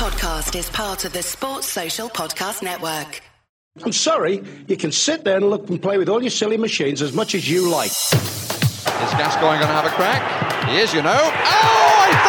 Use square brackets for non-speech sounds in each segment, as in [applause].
podcast is part of the Sports Social Podcast Network. I'm sorry, you can sit there and look and play with all your silly machines as much as you like. Is Gascoigne going to have a crack? He is, you know. Oh,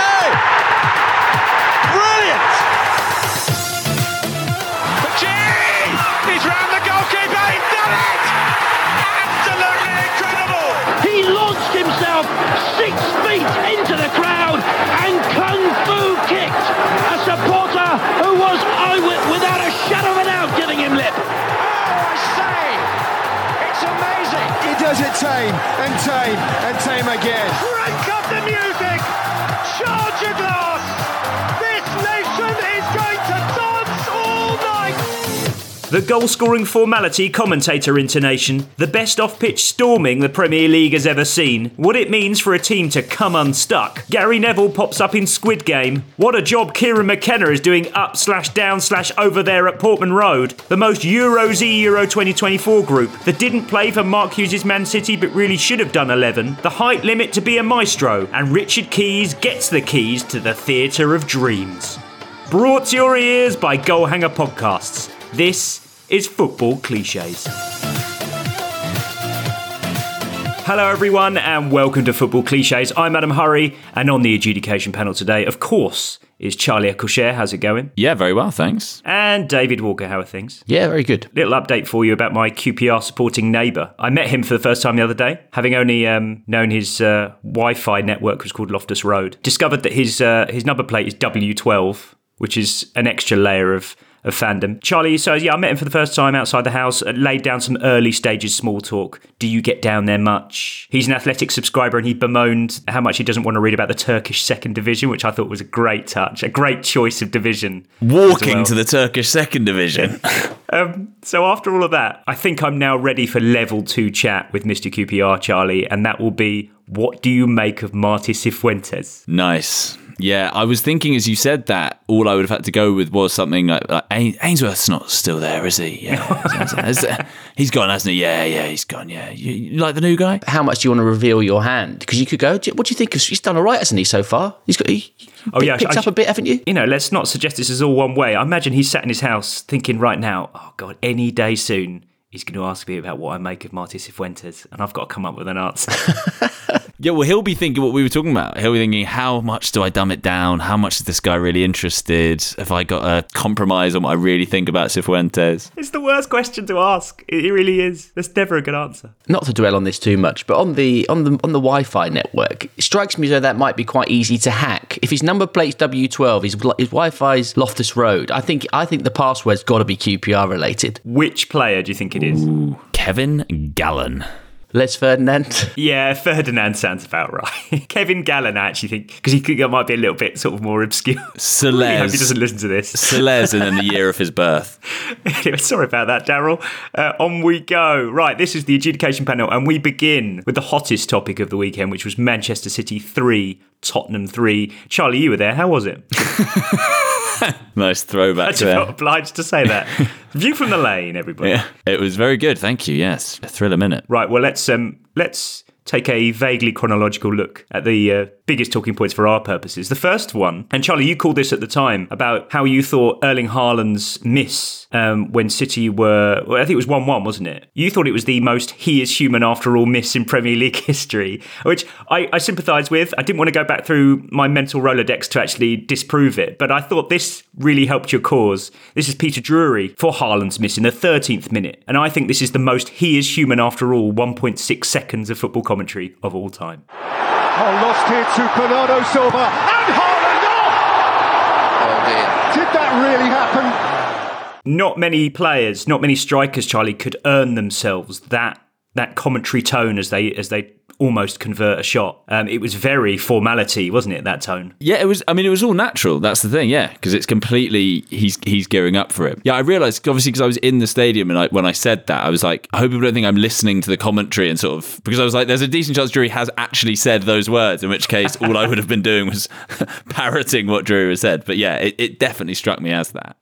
The goal scoring formality commentator intonation, the best off pitch storming the Premier League has ever seen, what it means for a team to come unstuck. Gary Neville pops up in Squid Game. What a job Kieran McKenna is doing up slash down slash over there at Portman Road. The most Euros-y Euro 2024 group that didn't play for Mark Hughes' Man City but really should have done 11. The height limit to be a maestro. And Richard Keys gets the keys to the theatre of dreams. Brought to your ears by Goalhanger Podcasts. This is Football Cliches. Hello, everyone, and welcome to Football Cliches. I'm Adam Hurrey, and on the adjudication panel today, of course, is Charlie Eccleshare. How's it going? Yeah, very well, thanks. And David Walker. How are things? Yeah, very good. Little update for you about my QPR supporting neighbour. I met him for the first time the other day, having only um, known his uh, Wi-Fi network was called Loftus Road. Discovered that his uh, his number plate is W12, which is an extra layer of of fandom. Charlie, so yeah, I met him for the first time outside the house, uh, laid down some early stages small talk. Do you get down there much? He's an athletic subscriber and he bemoaned how much he doesn't want to read about the Turkish second division, which I thought was a great touch, a great choice of division. Walking well. to the Turkish second division. [laughs] Um, so after all of that, I think I'm now ready for level two chat with Mr. QPR, Charlie, and that will be what do you make of Marti Cifuentes? nice. Yeah, I was thinking as you said that, all I would have had to go with was something like, like Ainsworth's not still there, is he? Yeah, [laughs] Is- is- he's gone, hasn't he? Yeah, yeah, he's gone. Yeah, you, you like the new guy? how much do you want to reveal your hand? Because you could go. What do you think? He's done all right, hasn't he, so far? He's got. He, Oh, yeah, picked I- up a bit, haven't you? You know, let's not suggest this is all one way. I imagine he's sat in his house thinking right now, oh God, any day soon he's going to ask me about what I make of Marti Cifuentes, and I've got to come up with an answer. [laughs] Yeah, well, he'll be thinking what we were talking about. He'll be thinking, how much do I dumb it down? How much is this guy really interested? Have I got a compromise on what I really think about Cifuentes? it's the worst question to ask. It really is. There's never a good answer. Not to dwell on this too much, but on the on the on the Wi-Fi network, it strikes me as though that might be quite easy to hack. If his number plate's W12, his his Wi-Fi's Loftus Road. I think I think the password's got to be QPR related. Which player do you think it is? Kevin Gallen. Les Ferdinand. Yeah, Ferdinand sounds about right. [laughs] Kevin Gallen, I actually think, because he could, might be a little bit sort of more obscure. [laughs] I hope he doesn't listen to this. [laughs] Celez and then the year of his birth. Anyway, sorry about that, Daryl. Uh, on we go. Right, this is the adjudication panel, and we begin with the hottest topic of the weekend, which was Manchester City 3, Tottenham 3. Charlie, you were there. How was it? [laughs] Nice throwback I to felt obliged to say that. [laughs] View from the lane, everybody. Yeah, it was very good. Thank you. Yes, a thriller minute. Right, well, let's um, let's take a vaguely chronological look at the uh, biggest talking points for our purposes. The first one, and Charlie, you called this at the time about how you thought Erling Haaland's miss um, when City were, well, I think it was 1 1, wasn't it? You thought it was the most he is human after all miss in Premier League [laughs] history, which I, I sympathise with. I didn't want to go back through my mental Rolodex to actually disprove it, but I thought this really helped your cause. This is Peter Drury for Haaland's miss in the 13th minute, and I think this is the most he is human after all 1.6 seconds of football commentary of all time. Oh, lost here to Bernardo Silva and Haaland. Oh! dear. Did that really happen? Not many players, not many strikers, Charlie, could earn themselves that that commentary tone as they as they almost convert a shot. Um, it was very formality, wasn't it? That tone. Yeah, it was. I mean, it was all natural. That's the thing. Yeah, because it's completely. He's he's gearing up for it. Yeah, I realized obviously because I was in the stadium and I, when I said that, I was like, I hope people don't think I'm listening to the commentary and sort of because I was like, there's a decent chance Drew has actually said those words. In which case, all I would have been doing was [laughs] parroting what Drew has said. But yeah, it, it definitely struck me as that.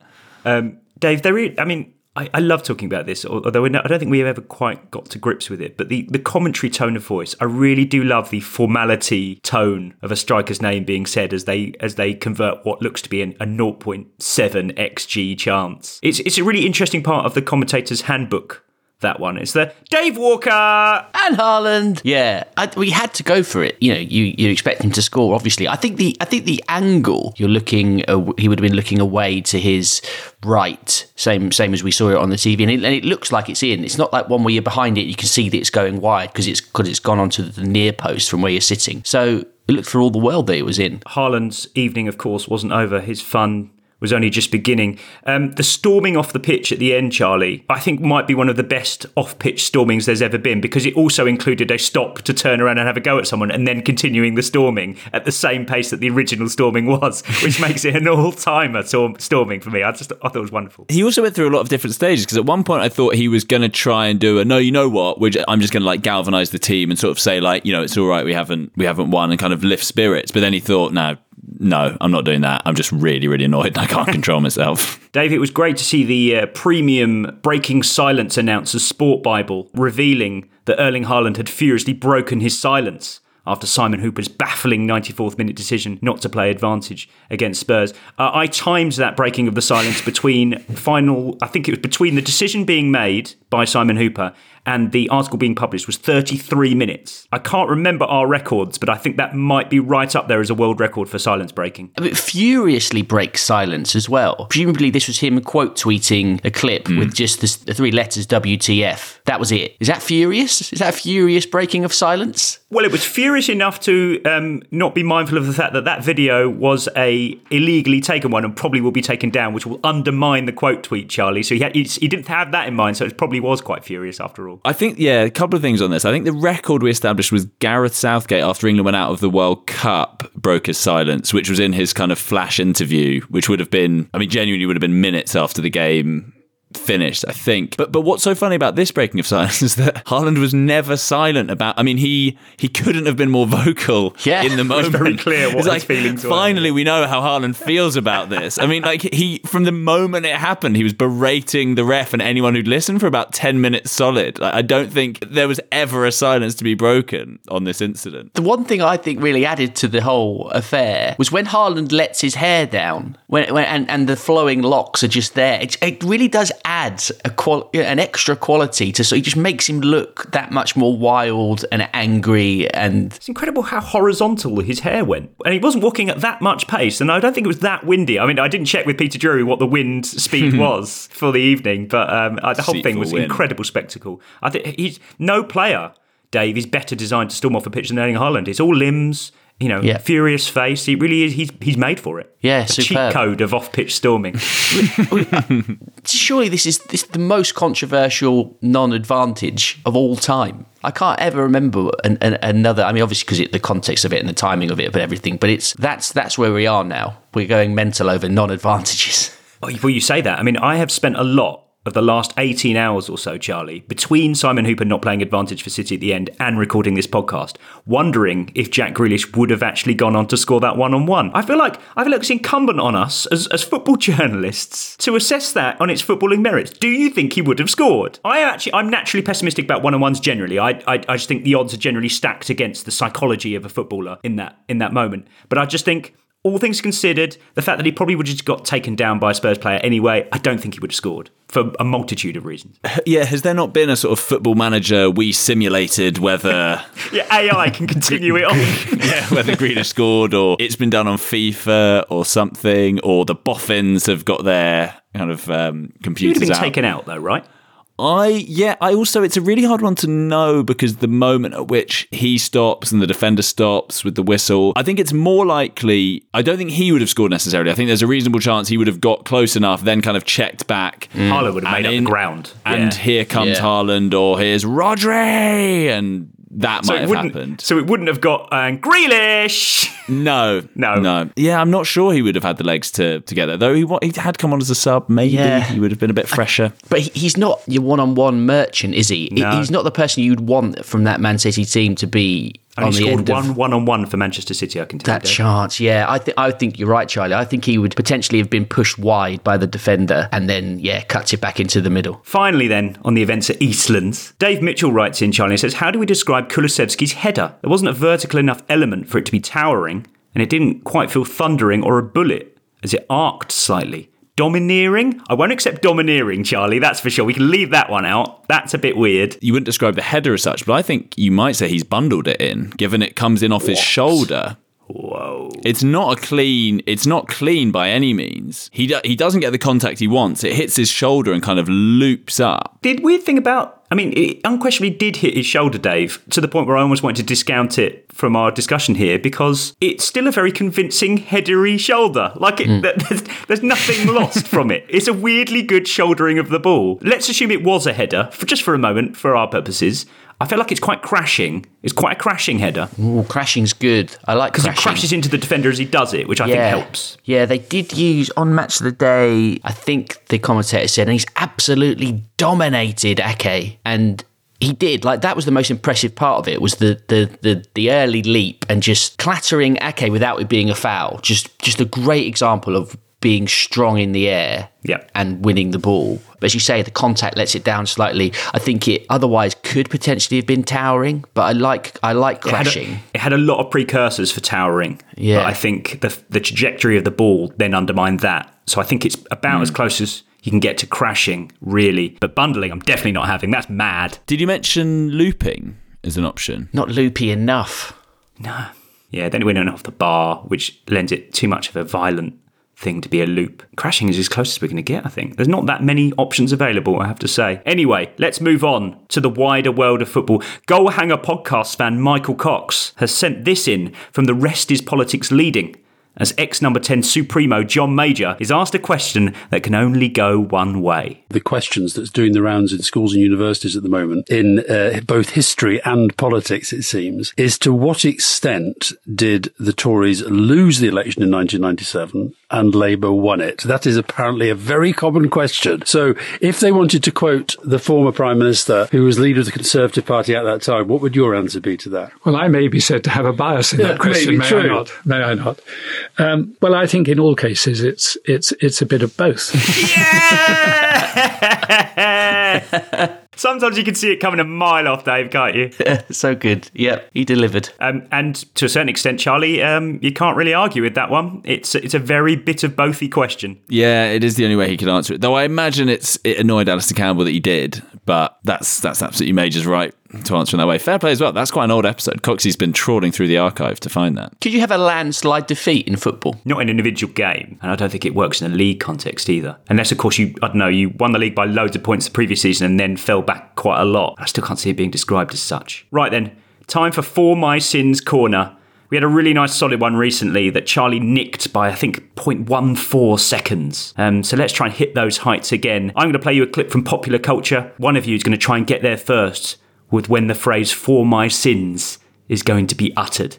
Um, Dave, there. Is, I mean, I, I love talking about this, although I don't think we have ever quite got to grips with it. But the, the commentary tone of voice, I really do love the formality tone of a striker's name being said as they as they convert what looks to be an, a 0.7 xg chance. It's it's a really interesting part of the commentator's handbook that one. It's the Dave Walker and Haaland. Yeah, I, we had to go for it. You know, you you expect him to score. Obviously, I think the I think the angle you're looking, uh, he would have been looking away to his right, same same as we saw it on the TV, and it, and it looks like it's in. It's not like one where you're behind it, you can see that it's going wide because it's because it's gone onto the near post from where you're sitting. So it looked for all the world that it was in. Haaland's evening, of course, wasn't over. His fun was only just beginning. Um, the storming off the pitch at the end, Charlie, I think might be one of the best off pitch stormings there's ever been because it also included a stop to turn around and have a go at someone and then continuing the storming at the same pace that the original storming was, [laughs] which makes it an all timer storming for me. I just I thought it was wonderful. He also went through a lot of different stages because at one point I thought he was going to try and do a no, you know what, which I'm just going to like galvanize the team and sort of say like, you know, it's all right, we haven't we haven't won and kind of lift spirits. But then he thought, no, no, I'm not doing that. I'm just really, really annoyed. [laughs] I can't control myself. [laughs] Dave, it was great to see the uh, premium breaking silence announcer Sport Bible revealing that Erling Haaland had furiously broken his silence after Simon Hooper's baffling 94th minute decision not to play advantage against Spurs. Uh, I timed that breaking of the silence [laughs] between final, I think it was between the decision being made by Simon Hooper and the article being published was 33 minutes. I can't remember our records, but I think that might be right up there as a world record for silence breaking. But furiously breaks silence as well. Presumably, this was him quote tweeting a clip mm. with just the, the three letters WTF. That was it. Is that furious? Is that a furious breaking of silence? Well, it was furious enough to um, not be mindful of the fact that that video was a illegally taken one and probably will be taken down, which will undermine the quote tweet, Charlie. So he, had, he, he didn't have that in mind, so it's probably was quite furious after all. I think, yeah, a couple of things on this. I think the record we established was Gareth Southgate after England went out of the World Cup broke his silence, which was in his kind of flash interview, which would have been, I mean, genuinely would have been minutes after the game finished, I think. But but what's so funny about this breaking of silence [laughs] is that Haaland was never silent about. I mean, he he couldn't have been more vocal [laughs] yeah, in the moment. It was very clear what like, feelings were. Finally, we know how Haaland feels about this. I mean, like he from the moment it happened, he was berating the ref and anyone who'd listened for about ten minutes solid. Like, I don't think there was ever a silence to be broken on this incident. The one thing I think really added to the whole affair was when Haaland lets his hair down, when, when and and the flowing locks are just there. It, it really does adds a qual- an extra quality to so he just makes him look that much more wild and angry and it's incredible how horizontal his hair went. And he wasn't walking at that much pace and I don't think it was that windy. I mean I didn't check with Peter Drury what the wind [laughs] speed was for the evening but um, uh, the whole thing was incredible spectacle. I think he's no player Dave is better designed to storm off a pitch than Erling Haaland. It's all limbs you know, yeah. furious face. He really is. He's he's made for it. Yeah, a cheat code of off-pitch storming. [laughs] Surely this is this is the most controversial non-advantage of all time. I can't ever remember an, an, another. I mean, obviously because the context of it and the timing of it, but everything. But it's that's that's where we are now. We're going mental over non-advantages. Well, you say that. I mean, I have spent a lot of the last 18 hours or so, Charlie, between Simon Hooper not playing advantage for City at the end and recording this podcast, wondering if Jack Grealish would have actually gone on to score that one on one. I feel like I feel like it's incumbent on us as, as football [laughs] journalists to assess that on its footballing merits. Do you think he would have scored? I actually I'm naturally pessimistic about one on ones generally. I, I I just think the odds are generally stacked against the psychology of a footballer in that in that moment. But I just think all things considered, the fact that he probably would have just got taken down by a Spurs player anyway, I don't think he would have scored for a multitude of reasons. [laughs] Yeah, has there not been a sort of football manager we simulated whether [laughs] yeah AI can continue it on? [laughs] yeah, whether Grealish scored or it's been done on FIFA or something, or the boffins have got their kind of um, computers You'd have been out. taken out though, right? I yeah, I also it's a really hard one to know because the moment at which he stops and the defender stops with the whistle, I think it's more likely. I don't think he would have scored necessarily. I think there's a reasonable chance he would have got close enough, then kind of checked back. Mm. Haaland would have made in, up the ground, and yeah. here comes yeah. Haaland or here's Rodri, and that so might have happened. happened. So it wouldn't have got um, Grealish. No, No. no. Yeah, I'm not sure he would have had the legs to to get there. Though he he had come on as a sub, maybe Yeah. he would have been a bit fresher. But he's not your one-on-one merchant, is he? He- No. He's not the person you'd want from that Man City team to be on Only the scored one one-on-one for Manchester City. I can tell that you. Chance. Yeah, I think I think you're right, Charlie. I think he would potentially have been pushed wide by the defender and then yeah, cuts it back into the middle. Finally, then, on the events at Eastlands, Dave Mitchell writes in Charlie and says, How do we describe Kulusevski's header? There wasn't a vertical enough element for it to be towering, and it didn't quite feel thundering or a bullet, as it arced slightly. Domineering? I won't accept domineering, Charlie, that's for sure. We can leave that one out. That's a bit weird. You wouldn't describe the header as such, but I think you might say he's bundled it in, given it comes in off his shoulder. Whoa. It's not a clean. It's not clean by any means. He do, he doesn't get the contact he wants. It hits his shoulder and kind of loops up. Did weird thing about I mean, it unquestionably did hit his shoulder, Dave, to the point where I almost wanted to discount it from our discussion here because it's still a very convincing headery shoulder. Like, it, hmm. there's, there's nothing lost from it. It's a weirdly good shouldering of the ball. Let's assume it was a header, for just for a moment, for our purposes. I feel like it's quite crashing. It's quite a crashing header Ooh, crashing's good. I like because he crashes into the defender as he does it, which I think helps. Yeah, they did use on Match of the Day. I think the commentator said, and he's absolutely dominated Ake, and he did. Like that was the most impressive part of it was the the the, the early leap and just clattering Ake without it being a foul. Just just a great example of being strong in the air Yeah. and winning the ball. But as you say, the contact lets it down slightly. I think it otherwise could potentially have been towering, but I like I like It had, a, crashing. it had a lot of precursors for towering. Yeah. But I think the, the trajectory of the ball then undermined that. So I think it's about Hmm. as close as you can get to crashing, really. But bundling, I'm definitely not having. That's mad. Did you mention looping as an option? Not loopy enough. No. Yeah, then it went off the bar, which lends it too much of a violent thing to be a loop. Crashing is as close as we're going to get, I think. There's not that many options available, I have to say. Anyway, let's move on to the wider world of football. Goalhanger podcast fan Michael Cox has sent this in from the Rest is Politics leading. As ex number 10 Supremo John Major is asked a question that can only go one way. the questions that's doing the rounds in schools and universities at the moment in uh, both history and politics, it seems, is to what extent did the Tories lose the election in 1997 and Labour won it? That is apparently a very common question. So if they wanted to quote the former Prime Minister who was leader of the Conservative Party at that time, what would your answer be to that? Well, I may be said to have a bias in Yeah, that question. maybe, May I not? May I not? Um, well, I think in all cases it's it's it's a bit of both. [laughs] [laughs] Sometimes you can see it coming a mile off, Dave, can't you? [laughs] so good. Yep, he delivered. Um, and to a certain extent, Charlie, um, you can't really argue with that one. It's it's a very bit of bothy question. Yeah, it is the only way he could answer it. Though I imagine it's it annoyed Alastair Campbell that he did, but that's that's absolutely Major's right to answer in that way. Fair play as well. That's quite an old episode. Coxie's been trawling through the archive to find that. Could you have a landslide defeat in football? Not in an individual game, and I don't think it works in a league context either. Unless, of course, you I don't know you won the league by loads of points the previous season and then fell back quite a lot. I still can't see it being described as such. Right then, time for For My Sins corner. We had a really nice solid one recently that Charlie nicked by I think 0.14 seconds. Um, so let's try and hit those heights again. I'm going to play you a clip from popular culture. One of you is going to try and get there first with when the phrase "For My Sins" is going to be uttered.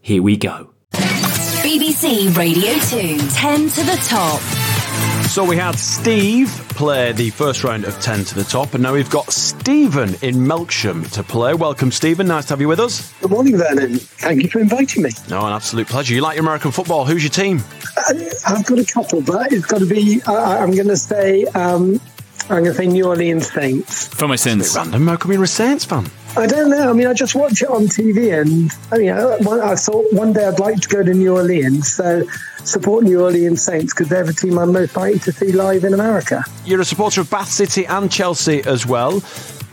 Here we go. BBC Radio 2, 10 to the top. So we had Steve play the first round of 10 to the top, and now we've got Stephen in Melksham to play. Welcome, Stephen. Nice to have you with us. Good morning, Vernon. Thank you for inviting me. No, an absolute pleasure. You like your American football? Who's your team? I, I've got a couple, but it's got to be. I I'm going to say. Um, I'm going to say New Orleans Saints. For my sins. Random. How come you're a Saints fan? I don't know. I mean, I just watch it on TV, and I mean, I, I thought one day I'd like to go to New Orleans, so support New Orleans Saints because they're the team I'm most likely to see live in America. You're a supporter of Bath City and Chelsea as well.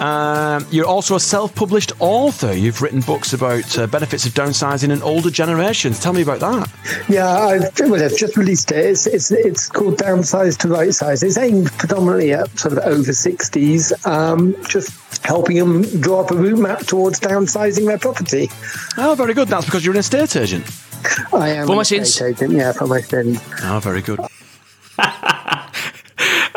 Um, you're also a self-published author. You've written books about uh, benefits of downsizing in older generations. Tell me about that. Yeah, I've, well, I've just released it. It's, it's, it's called Downsize to Right Size. It's aimed predominantly at sort of over 60s, um, just helping them draw up a route map towards downsizing their property. Oh, very good. That's because you're an estate agent. I am For my sins. agent, yeah, for my sins. Oh, very good.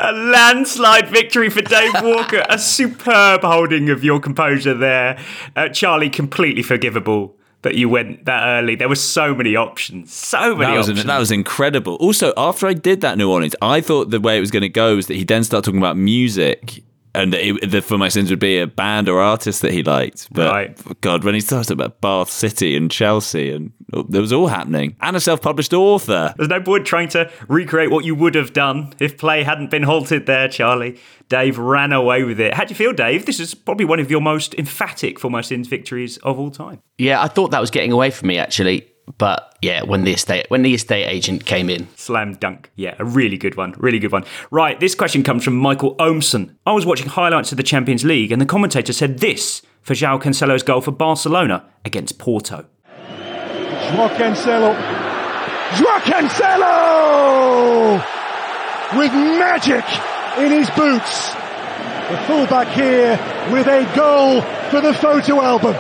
A landslide victory for Dave [laughs] Walker. a superb holding of your composure there. Uh, Charlie, completely forgivable that you went that early. There were so many options, so many that was, options. that was incredible. Also, after I did that New Orleans, I thought the way it was going to go was that he'd then start talking about music. And it, the For My Sins would be a band or artist that he liked. But Right. God, when he started about Bath City and Chelsea, and oh, there was all happening. And a self published author. There's no point trying to recreate what you would have done if play hadn't been halted there, Charlie. Dave ran away with it. How do you feel, Dave? This is probably one of your most emphatic For My Sins victories of all time. Yeah, I thought that was getting away from me actually, but yeah, when the estate when the estate agent came in, Slam dunk. Yeah, a really good one. Really good one. Right, this question comes from Michael Ohmson. I was watching highlights of the Champions League and the commentator said this for João Cancelo's goal for Barcelona against Porto. Joao Cancelo. Joao Cancelo! With magic in his boots. The fullback here with a goal for the photo album.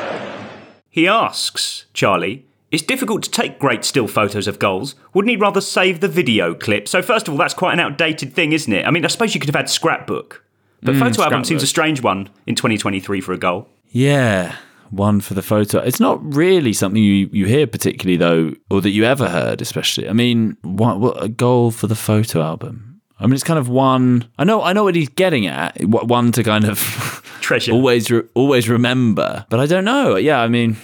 He asks, Charlie, it's difficult to take great still photos of goals. Wouldn't he rather save the video clip? So, first of all, that's quite an outdated thing, isn't it? I mean, I suppose you could have had scrapbook. But Mm, photo album seems a strange one in 2023 for a goal. Yeah, one for the photo. It's not really something you, you hear particularly though, or that you ever heard, especially. I mean, what, what a goal for the photo album. I mean, it's kind of one. I know, I know what he's getting at. One to kind of [laughs] treasure, [laughs] always, re- always remember. But I don't know. Yeah, I mean,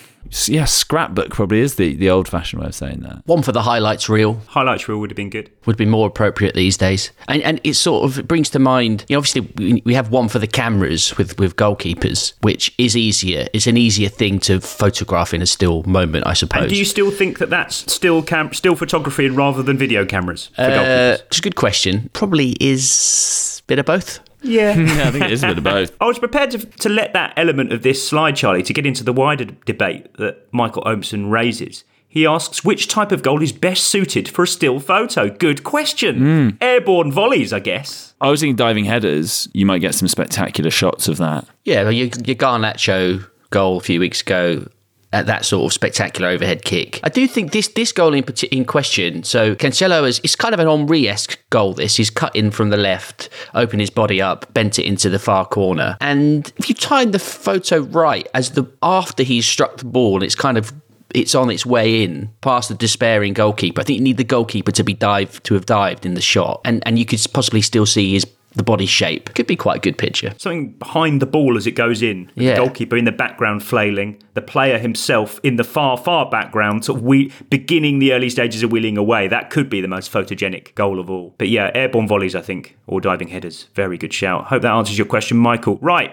yeah, scrapbook probably is the, the old fashioned way of saying that. one for the highlights reel Highlights reel would have been good. would be more appropriate these days. And and it sort of brings to mind, you know, obviously we- we have one for the cameras with with goalkeepers, which is easier. It's an easier thing to photograph in a still moment, I suppose. And do you still think that that's still cam- still photography rather than video cameras for uh, goalkeepers? it's a good question. Probably is a bit of both. Yeah. [laughs] yeah, I think it is a bit of both. [laughs] I was prepared to, to let that element of this slide, Charlie, to get into the wider debate that Michael Ohmson raises. He asks which type of goal is best suited for a still photo. Good question. Hmm. Airborne volleys, I guess. I was thinking diving headers. You might get some spectacular shots of that. Yeah, your, your Garnacho goal a few weeks ago at that sort of spectacular overhead kick. I do think this this goal in in question. So Cancelo is it's kind of an Henri esque goal. This he's cut in from the left, opened his body up, bent it into the far corner, and if you timed the photo right, as the after he's struck the ball, it's kind of it's on its way in past the despairing goalkeeper. I think you need the goalkeeper to be dived to have dived in the shot, and and you could possibly still see his the body shape. Could be quite a good picture. Something behind the ball as it goes in. Yeah. The goalkeeper in the background flailing, the player himself in the far, far background, sort of we- beginning the early stages of wheeling away. That could be the most photogenic goal of all. But yeah, airborne volleys, I think, or diving headers. Very good shout. Hope that answers your question, Michael. Right.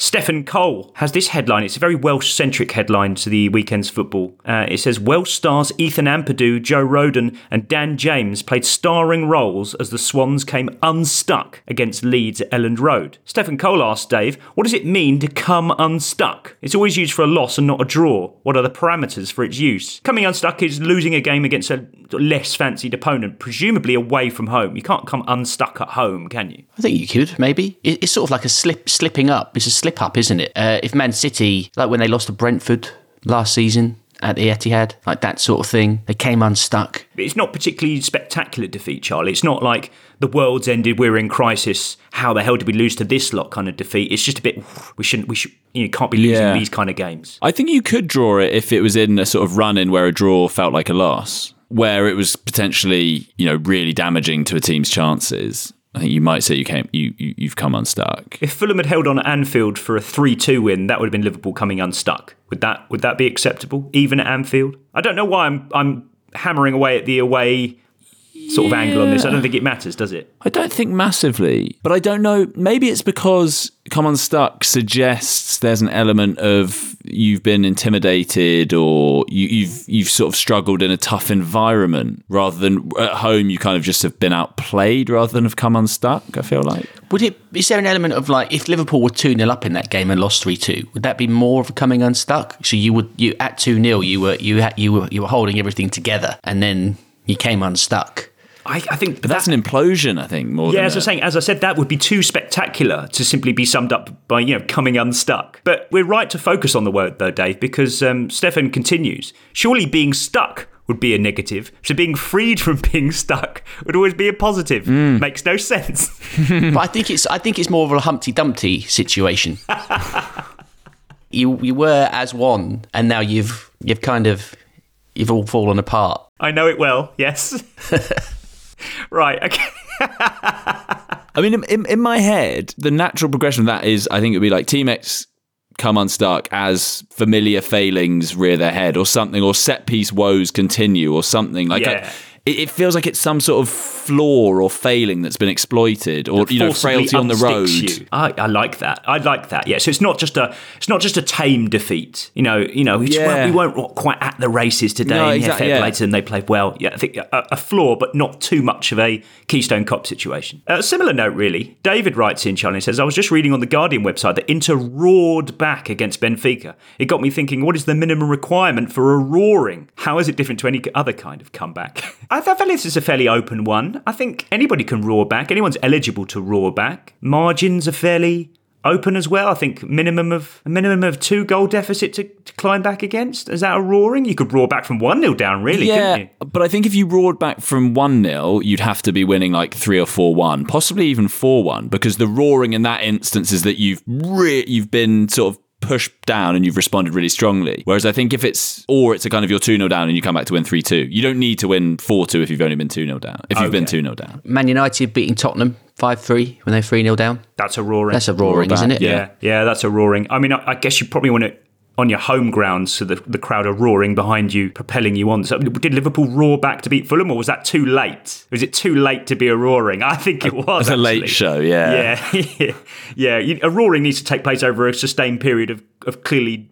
Stephen Cole has this headline. It's a very Welsh centric headline to the weekend's football. Uh, it says Welsh stars Ethan Ampadu, Joe Rodon, and Dan James played starring roles as the Swans came unstuck against Leeds at Elland Road. Stephen Cole asked Dave, What does it mean to come unstuck? It's always used for a loss and not a draw. What are the parameters for its use? Coming unstuck is losing a game against a less fancied opponent, presumably away from home. You can't come unstuck at home, can you? I think you could maybe. It's sort of like a slip, slipping up. It's a slip up, isn't it? Uh, if Man City, like when they lost to Brentford last season at the Etihad, like that sort of thing, they came unstuck. It's not particularly spectacular defeat, Charlie. It's not like the world's ended, we're in crisis. How the hell did we lose to this lot kind of defeat? It's just a bit. [sighs] We shouldn't. We should. You know, can't be losing Yeah. these kind of games. I think you could draw it if it was in a sort of run in where a draw felt like a loss, where it was potentially, you know, really damaging to a team's chances. I think you might say you came you, you you've come unstuck. If Fulham had held on at Anfield for a three-two win, that would have been Liverpool coming unstuck. Would that would that be acceptable, even at Anfield? I don't know why I'm I'm hammering away at the away sort of angle on this. I don't think it matters, does it? I don't think massively, but I don't know. Maybe it's because come unstuck suggests there's an element of you've been intimidated or you, you've you've sort of struggled in a tough environment rather than at home you kind of just have been outplayed rather than have come unstuck. I feel like. Would it? Is there an element of like if Liverpool were two 0 up in that game and lost three two? Would that be more of a coming unstuck? So you would you at two 0 you were you had you were you were holding everything together and then you came unstuck. I, I think, but that's an implosion. I think more. Yeah, than as I was saying, as I said, that would be too spectacular to simply be summed up by you know coming unstuck. But we're right to focus on the word though, Dave, because um, Stefan continues. Surely being stuck would be a negative, so being freed from [laughs] being stuck would always be a positive. Makes no sense. [laughs] but I think it's I think it's more of a Humpty Dumpty situation. [laughs] You you were as one, and now you've you've kind of you've all fallen apart. I know it well. Yes. [laughs] right. Okay. [laughs] I mean, in, in my head, the natural progression of that is I think it would be like Team X come unstuck as familiar failings rear their head or something, or set piece woes continue or something. Like, Yeah. I- it, feels like it's some sort of flaw or failing that's been exploited or, you know, frailty on the road. you. I, I like that. I like that. Yeah. So it's not just a it's not just a tame defeat. You know. You know. It's, well, we weren't quite at the races today. No, and exactly, Yeah, yeah. play. They played well. Yeah. I think a, a flaw, but not too much of a Keystone Cop situation. A similar note, really. David writes in Charlie and says, "I was just reading on the Guardian website that Inter roared back against Benfica. It got me thinking, what is the minimum requirement for a roaring? How is it different to any other kind of comeback? [laughs] I, I feel this is a fairly open one. I think anybody can roar back. Anyone's eligible to roar back. Margins are fairly open as well. I think minimum of a minimum of two goal deficit to, to climb back against. Is that a roaring? You could roar back from one 0 down, really, yeah, couldn't you? but I think if you roared back from 1 0, you'd have to be winning like 3 or 4 1, possibly even 4 1, because the roaring in that instance is that you've re- you've been sort of pushed down and you've responded really strongly. Whereas I think if it's, or it's a kind of you're 2 0 down and you come back to win 3 2, you don't need to win 4 2 if you've only been 2 0 down, if you've been 2 0 down. Man United beating Tottenham five three when they're three 0 down. That's a roaring. That's a roaring, Roar isn't it? Yeah, yeah, that's a roaring. I mean, I, I guess you probably want it on your home ground, so the, the crowd are roaring behind you, propelling you on. So did Liverpool roar back to beat Fulham, or was that too late? Was it too late to be a roaring? I think it was. It's a late show, yeah. Yeah, [laughs] yeah. A roaring needs to take place over a sustained period of, of clearly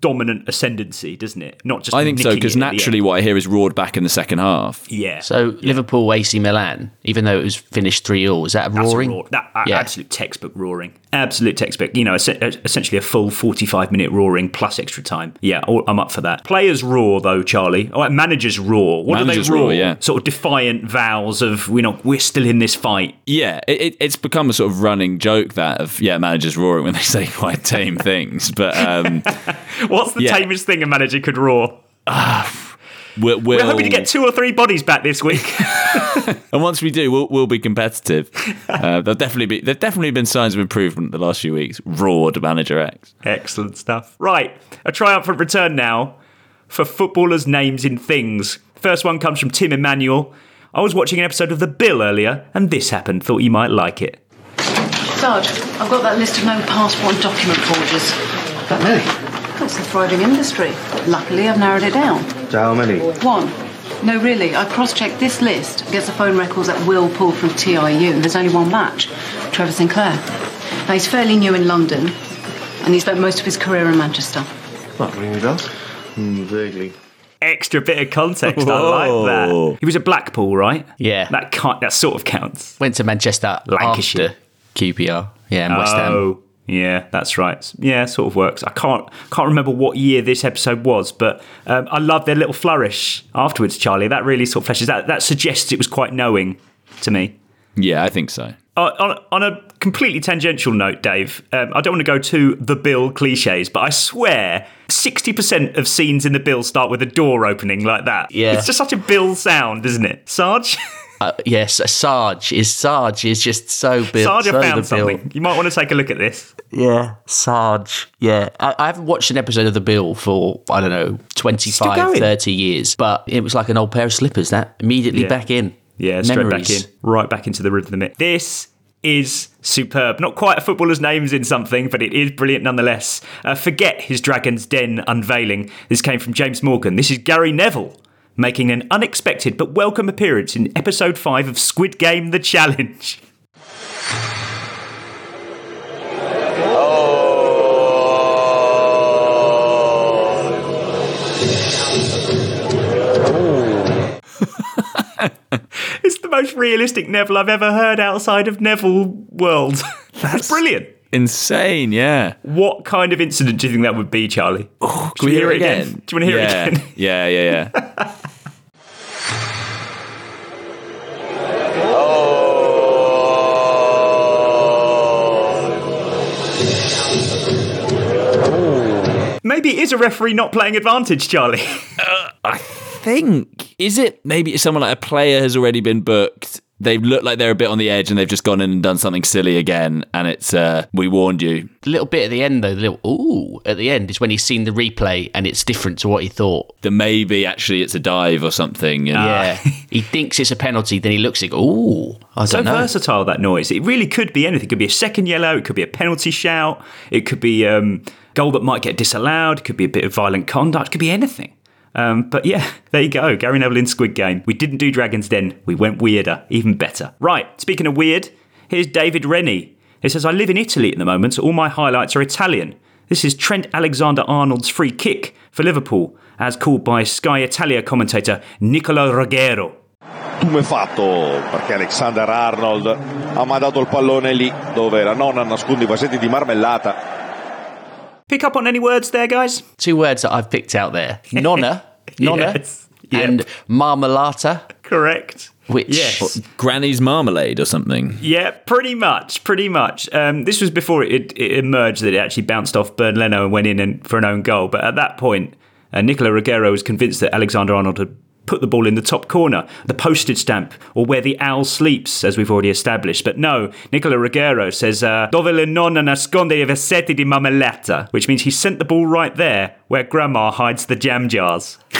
dominant ascendancy, doesn't it? Not just. I think so, because it at the naturally what I hear is roared back in the second half. Yeah. So Liverpool AC Milan, even though it was finished three 0 is that a That's a roaring? roar. That, uh, Yeah. Absolute textbook roaring. Absolute textbook. You know, es- essentially a full 45 minute roaring plus extra time. Yeah, all- I'm up for that. Players roar, though, Charlie. Oh, managers roar. What Managers do they roar? roar, yeah. Sort of defiant vows of, we're, not, we're still in this fight. Yeah, it, it, it's become a sort of running joke that of yeah, managers roaring when they say quite tame [laughs] things. But um, What's the Yeah. tamest thing a manager could roar? we'll, We're hoping to get two or three bodies back this week. [laughs] [laughs] and once we do, we'll, we'll be competitive. Uh, there'll definitely be there've definitely been signs of improvement the last few weeks. Roared manager X. Excellent stuff. Right, a triumphant return now for footballers' names in things. First one comes from Tim Emmanuel. I was watching an episode of The Bill earlier, and this happened. Thought you might like it. Sarge, I've got that list of known passport and document forgers. That many? It's a thriving industry. Luckily, I've narrowed it down. So how many? One. No, really, I cross-checked this list against the phone records that Will pulled from TIU. And there's only one match, Trevor Sinclair. Now, he's fairly new in London, and he spent most of his career in Manchester. Not ringing any bells? Hmm, vaguely. Extra bit of context. I like that. He was at Blackpool, right? Yeah. That can't, that sort of counts. Went to Manchester Lancashire. after QPR. Yeah, and West Ham. Yeah, that's right. Yeah, sort of works. I can't can't remember what year this episode was, but um, I love their little flourish afterwards, Charlie. That really sort of fleshes that. That suggests it was quite knowing to me. Yeah, I think so. Uh, on, on a completely tangential note, Dave, um, I don't want to go to the Bill cliches, but I swear 60% of scenes in the Bill start with a door opening like that. Yeah. It's just such a Bill sound, isn't it? Sarge? [laughs] Uh, yes, Sarge is Sarge is just so Bill. Sarge, so found the Bill. something. You might want to take a look at this. Yeah, Sarge. Yeah, I, I haven't watched an episode of The Bill for I don't know 25, 30 years, but it was like an old pair of slippers. That immediately Yeah. back in. Yeah, straight Memories. back in, right back into the rhythm of it. This is superb. Not quite a footballer's names in something, but it is brilliant nonetheless. Uh, forget his Dragon's Den unveiling. This came from James Morgan. This is Gary Neville making an unexpected but welcome appearance in episode 5 of Squid Game The Challenge. [laughs] it's the most realistic Neville I've ever heard outside of Neville World. [laughs] That's brilliant. Insane, yeah. What kind of incident do you think that would be, Charlie? Oh, can we hear it again? Do you want to hear yeah. it again? yeah, yeah, yeah. [laughs] Maybe it is a referee not playing advantage, Charlie. [laughs] I think is it maybe someone like a player has already been booked they look like they're a bit on the edge and they've just gone in and done something silly again. And it's, uh, we warned you. The little bit at the end, though, the little ooh at the end is when he's seen the replay and it's different to what he thought. That maybe actually it's a dive or something. And yeah. [laughs] he thinks it's a penalty, then he looks like, ooh, I don't know. So versatile that noise. It really could be anything. It could be a second yellow. It could be a penalty shout. It could be um, that might get disallowed. Could be a bit of violent conduct. Could be anything. Um, but yeah, [laughs] there you go. Gary Neville in Squid Game. We didn't do Dragon's Den. We went weirder. Even better. Right. Speaking of weird, here's David Rennie. He says, I live in Italy at the moment, so all my highlights are Italian. This is Trent Alexander Arnold's free kick for Liverpool, as called by Sky Italia commentator Nicola Roggero. tumefatto perché Alexander Arnold ha mandato il pallone lì dove la nonna nasconde i vasetti di marmellata Pick up on any words there, guys? Two words that I've picked out there [laughs] nonna, nonna, Yes. Yep. and marmalata. Correct. Which Yes. Granny's marmalade or something. Yeah, pretty much, pretty much. Um, this was before it, it emerged that it actually bounced off Bernd Leno and went in and, for an own goal. But at that point, uh, Nicola Roggero was convinced that Alexander Arnold had put the ball in the top corner, the postage stamp, or where the owl sleeps, as we've already established. But no, Nicola Roggero says, uh, Dove le nonna nasconde i versetti di marmellata, which means he sent the ball right there where grandma hides the jam jars. [laughs]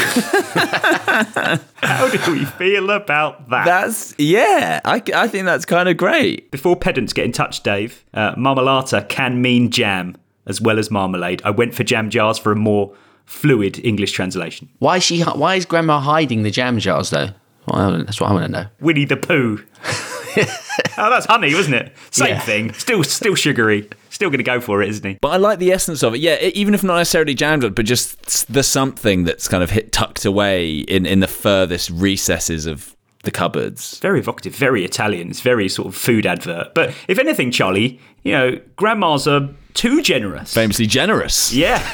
How do we feel about that? That's, yeah, I, I think that's kind of great. Before pedants get in touch, Dave, uh, marmalata can mean jam as well as marmalade. I went for jam jars for a more fluid English translation. Why is she? Why is Grandma hiding the jam jars though? Well, that's what I want to know. Winnie the Pooh. [laughs] oh, that's honey, wasn't it? Same Yeah. thing. Still, still sugary. Still going to go for it, isn't he? But I like the essence of it. Yeah, even if not necessarily jammed on, but just the something that's kind of hit tucked away in, in the furthest recesses of the cupboards. Very evocative, very Italian. It's very sort of food advert. But if anything, Charlie, you know, grandmas are too generous. Famously generous. Yeah.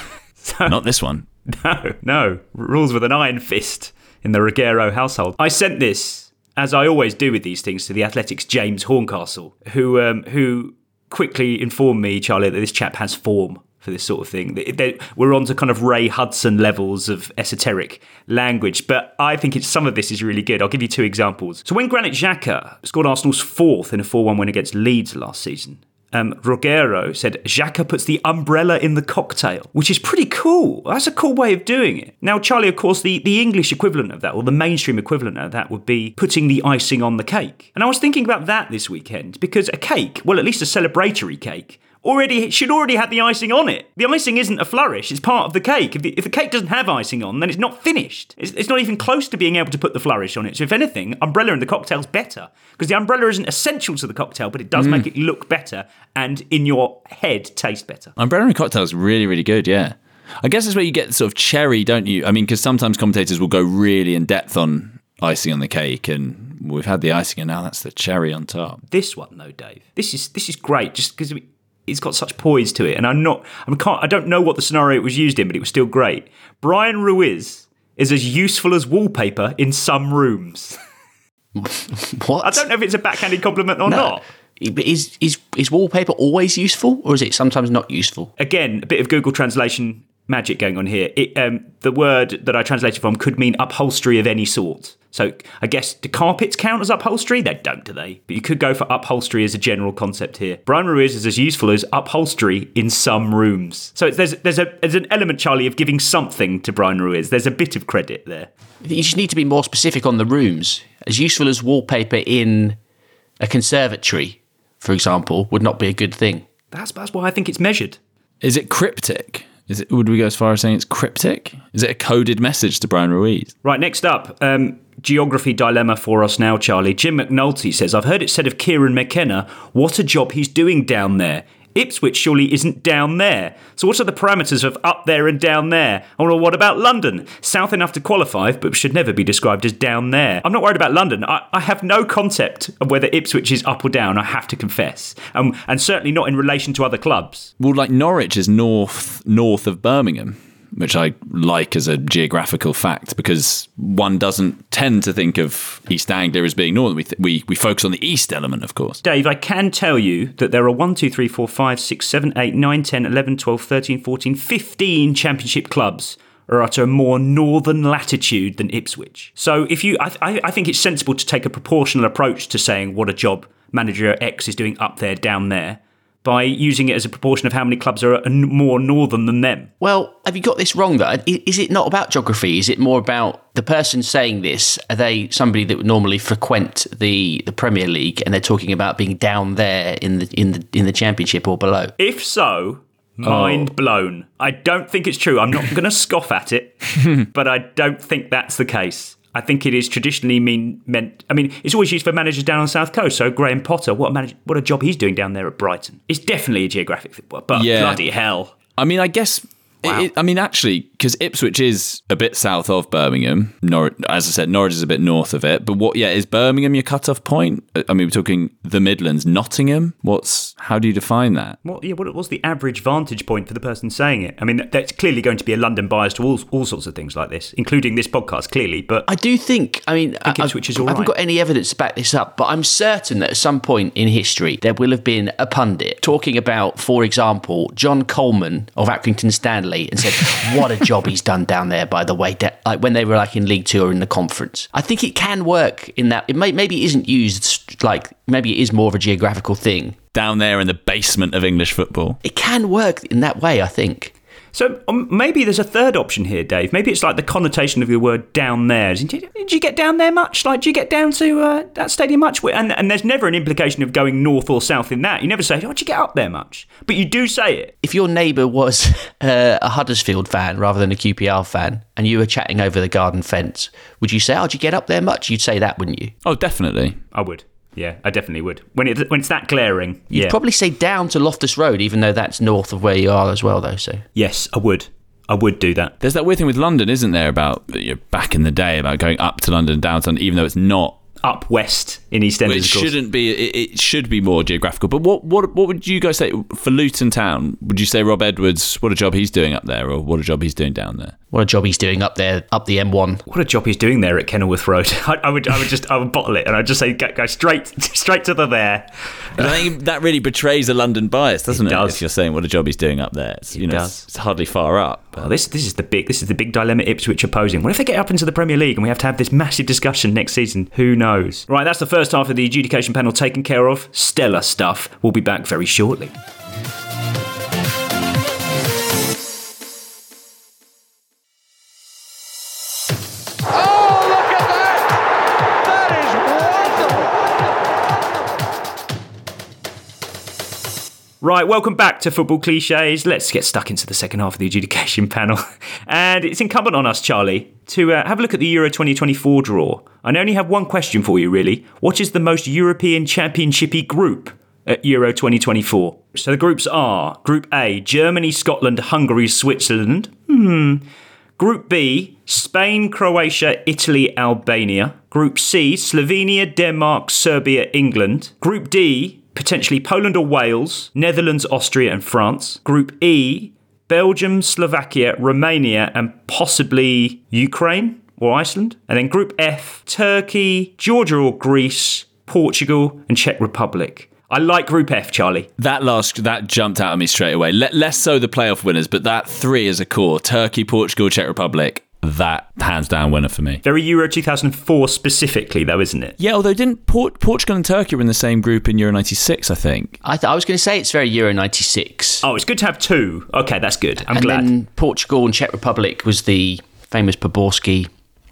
So- [laughs] Not this one. No, no. Rules with an iron fist in the Roggero household. I sent this, as I always do with these things, to the Athletics' James Horncastle, who um, who quickly informed me, Charlie, that this chap has form for this sort of thing. They- they- We're on to kind of Ray Hudson levels of esoteric language, but I think some of this is really good. I'll give you two examples. So when Granit Xhaka scored Arsenal's fourth in a 4-1 win against Leeds last season, um, Roggero said Xhaka puts the umbrella in the cocktail, which is pretty cool. That's a cool way of doing it. Now, Charlie, of course, the, the English equivalent of that, or the mainstream equivalent of that, would be putting the icing on the cake. And I was thinking about that this weekend because a cake, well, at least a celebratory cake, already should already have the icing on it. The icing isn't a flourish; it's part of the cake. If the, if the cake doesn't have icing on, then it's not finished. It's, it's not even close to being able to put the flourish on it. So, if anything, umbrella in the cocktail's better because the umbrella isn't essential to the cocktail, but it does Mm. make it look better and in your head taste better. Umbrella and cocktail is really, really good. Yeah, I guess that's where you get the sort of cherry, don't you? I mean, because sometimes commentators will go really in depth on icing on the cake, and we've had the icing, and now that's the cherry on top. This one, though, Dave, this is this is great just because it's got such poise to it, and I'm not, I can't, I don't know what the scenario it was used in, but it was still great. Bryan Ruiz is as useful as wallpaper in some rooms. [laughs] What? I don't know if it's a backhanded compliment or No. not. But is is is wallpaper always useful, or is it sometimes not useful? Again, a bit of Google translation magic going on here. It, um, the word that I translated from could mean upholstery of any sort. So I guess do carpets count as upholstery? They don't, do they? But you could go for upholstery as a general concept here. Bryan Ruiz is as useful as upholstery in some rooms. So it's, there's there's a there's an element, Charlie, of giving something to Bryan Ruiz. There's a bit of credit there. You just need to be more specific on the rooms. As useful as wallpaper in a conservatory, for example, would not be a good thing. That's that's why I think it's measured. Is it cryptic? Is it? Would we go as far as saying it's cryptic? Is it a coded message to Bryan Ruiz? Right, next up, um, geography dilemma for us now, Charlie. Jim McNulty says, I've heard it said of Kieran McKenna, what a job he's doing down there. Ipswich surely isn't down there. So, what are the parameters of up there and down there? Or what about London? South enough to qualify, but should never be described as down there. I'm not worried about London. I, I have no concept of whether Ipswich is up or down, I have to confess. Um, and certainly not in relation to other clubs. Well, like Norwich is north north of Birmingham, which I like as a geographical fact because one doesn't tend to think of East Anglia as being northern. We th- we we focus on the east element, of course. Dave, I can tell you that there are 1, 2, 3, 4, 5, 6, 7, 8, 9, 10, 11, 12, 13, 14, 15 championship clubs are at a more northern latitude than Ipswich. So if you, I, I, I think it's sensible to take a proportional approach to saying what a job manager X is doing up there, down there, by using it as a proportion of how many clubs are more northern than them. Well, have you got this wrong though? Is it not about geography? Is it more about the person saying this? Are they somebody that would normally frequent the, the Premier League and they're talking about being down there in the in the in the Championship or below? If so, mind oh. blown. I don't think it's true. I'm not going [laughs] to scoff at it, [laughs] but I don't think that's the case. I think it is traditionally mean meant. I mean, it's always used for managers down on the south coast. So Graham Potter, what a manage, what a job he's doing down there at Brighton. It's definitely a geographic thing, but Yeah. bloody hell. I mean, I guess. It, I mean, actually, because Ipswich is a bit south of Birmingham. Nor- as I said, Norwich is a bit north of it. But what? Yeah, is Birmingham your cut-off point? I mean, we're talking the Midlands, Nottingham. What's? How do you define that? What, yeah, what was the average vantage point for the person saying it? I mean, that's clearly going to be a London bias to all, all sorts of things like this, including this podcast, clearly. But I do think, I mean, I, Ipswich is all I haven't right. got any evidence to back this up, but I'm certain that at some point in history there will have been a pundit talking about, for example, John Coleman of Accrington Stanley and said, [laughs] "What a job he's done down there." By the way, Da- like when they were like in League Two or in the conference, I think it can work in that. It may, maybe it isn't used like maybe it is more of a geographical thing. Down there in the basement of English football. It can work in that way, I think. So um, maybe there's a third option here, Dave. Maybe it's like the connotation of the word down there. Did you, did you get down there much? Like, do you get down to uh, that stadium much? And, and there's never an implication of going north or south in that. You never say, oh, did you get up there much? But you do say it. If your neighbour was [laughs] uh, a Huddersfield fan rather than a QPR fan, and you were chatting over the garden fence, would you say, "Oh, did you get up there much?" You'd say that, wouldn't you? Oh, definitely. I would. Yeah, I definitely would. When it when it's that glaring, You'd yeah. probably say down to Loftus Road, even though that's north of where you are as well, though. So yes, I would. I would do that. There's that weird thing with London, isn't there? About you know, back in the day, about going up to London, down to London, even though it's not. Up west in EastEnders, It of shouldn't be. It, it should be more geographical. But what, what what would you guys say for Luton Town? Would you say Rob Edwards? What a job he's doing up there, or what a job he's doing down there? what a job he's doing up there, up the M1. What a job he's doing there at Kenilworth Road. [laughs] I, I would, I would just, I would bottle it, and I'd just say, go, go straight, [laughs] straight to the there. I think that really betrays a London bias, doesn't it? does. If you're saying what a job he's doing up there, it's, you know, does. It's, it's hardly far up. Well, this, this is the big, this is the big dilemma Ipswich are posing. What if they get up into the Premier League and we have to have this massive discussion next season? Who knows? Right, that's the first half of the adjudication panel taken care of. Stellar stuff. We'll be back very shortly. Right, welcome back to Football Cliches. Let's get stuck into the second half of the adjudication [laughs] panel. And it's incumbent on us, Charlie, to uh, have a look at the Euro 2024 draw. I only have one question for you, really. What is the most European Championshipy group at Euro 2024? So the groups are Group A, Germany, Scotland, Hungary, Switzerland. Hmm. Group B, Spain, Croatia, Italy, Albania. Group C, Slovenia, Denmark, Serbia, England. Group D, potentially Poland or Wales, Netherlands, Austria, and France. Group E, Belgium, Slovakia, Romania, and possibly Ukraine or Iceland. And then Group F, Turkey, Georgia or Greece, Portugal, and Czech Republic. I like Group F, Charlie. That last that jumped out at me straight away. Less so the playoff winners, but that three as a core: Turkey, Portugal, Czech Republic. That hands down winner for me. Very Euro 2004 specifically, though, isn't it? Yeah, although didn't Port- Portugal and Turkey were in the same group in Euro '96? I think. I, th- I was going to say it's very Euro '96. Oh, it's good to have two. Okay, that's good. I'm and glad. then Portugal and Czech Republic was the famous Poborsky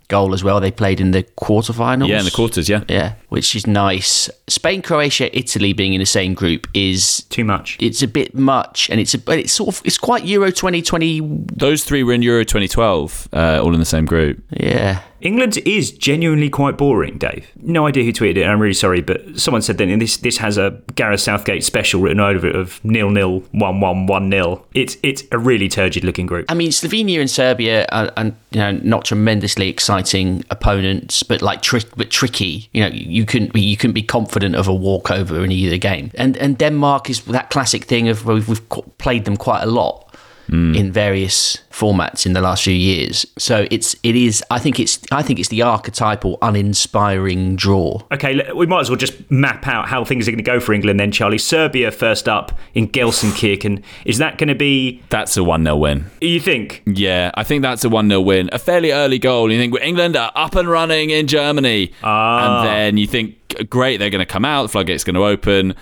goal as well. They played in the quarterfinals. Yeah, in the quarters. Yeah. Yeah, which is nice. Spain, Croatia, Italy being in the same group is too much. It's a bit much, and it's a, but it's sort of it's quite Euro 2020. Those three were in Euro 2012, uh, all in the same group. Yeah. England is genuinely quite boring, Dave. No idea who tweeted it. I'm really sorry, but someone said that and this this has a Gareth Southgate special written over it of nil nil one one one nil. It's it's a really turgid looking group. I mean, Slovenia and Serbia are, are you know not tremendously exciting opponents, but like trick but tricky. You know, you couldn't be you couldn't be confident of a walkover in either game. And and Denmark is that classic thing of we've, we've played them quite a lot. Mm. in various formats in the last few years. So it's it is I think it's I think it's the archetypal uninspiring draw. Okay, we might as well just map out how things are going to go for England then, Charlie. Serbia first up in Gelsenkirchen. Is that going to be. That's a 1 0 win. You think? Yeah, I think that's a 1 0 win. A fairly early goal. You think England are up and running in Germany. Ah. And then you think, great, they're going to come out, the floodgate's going to open.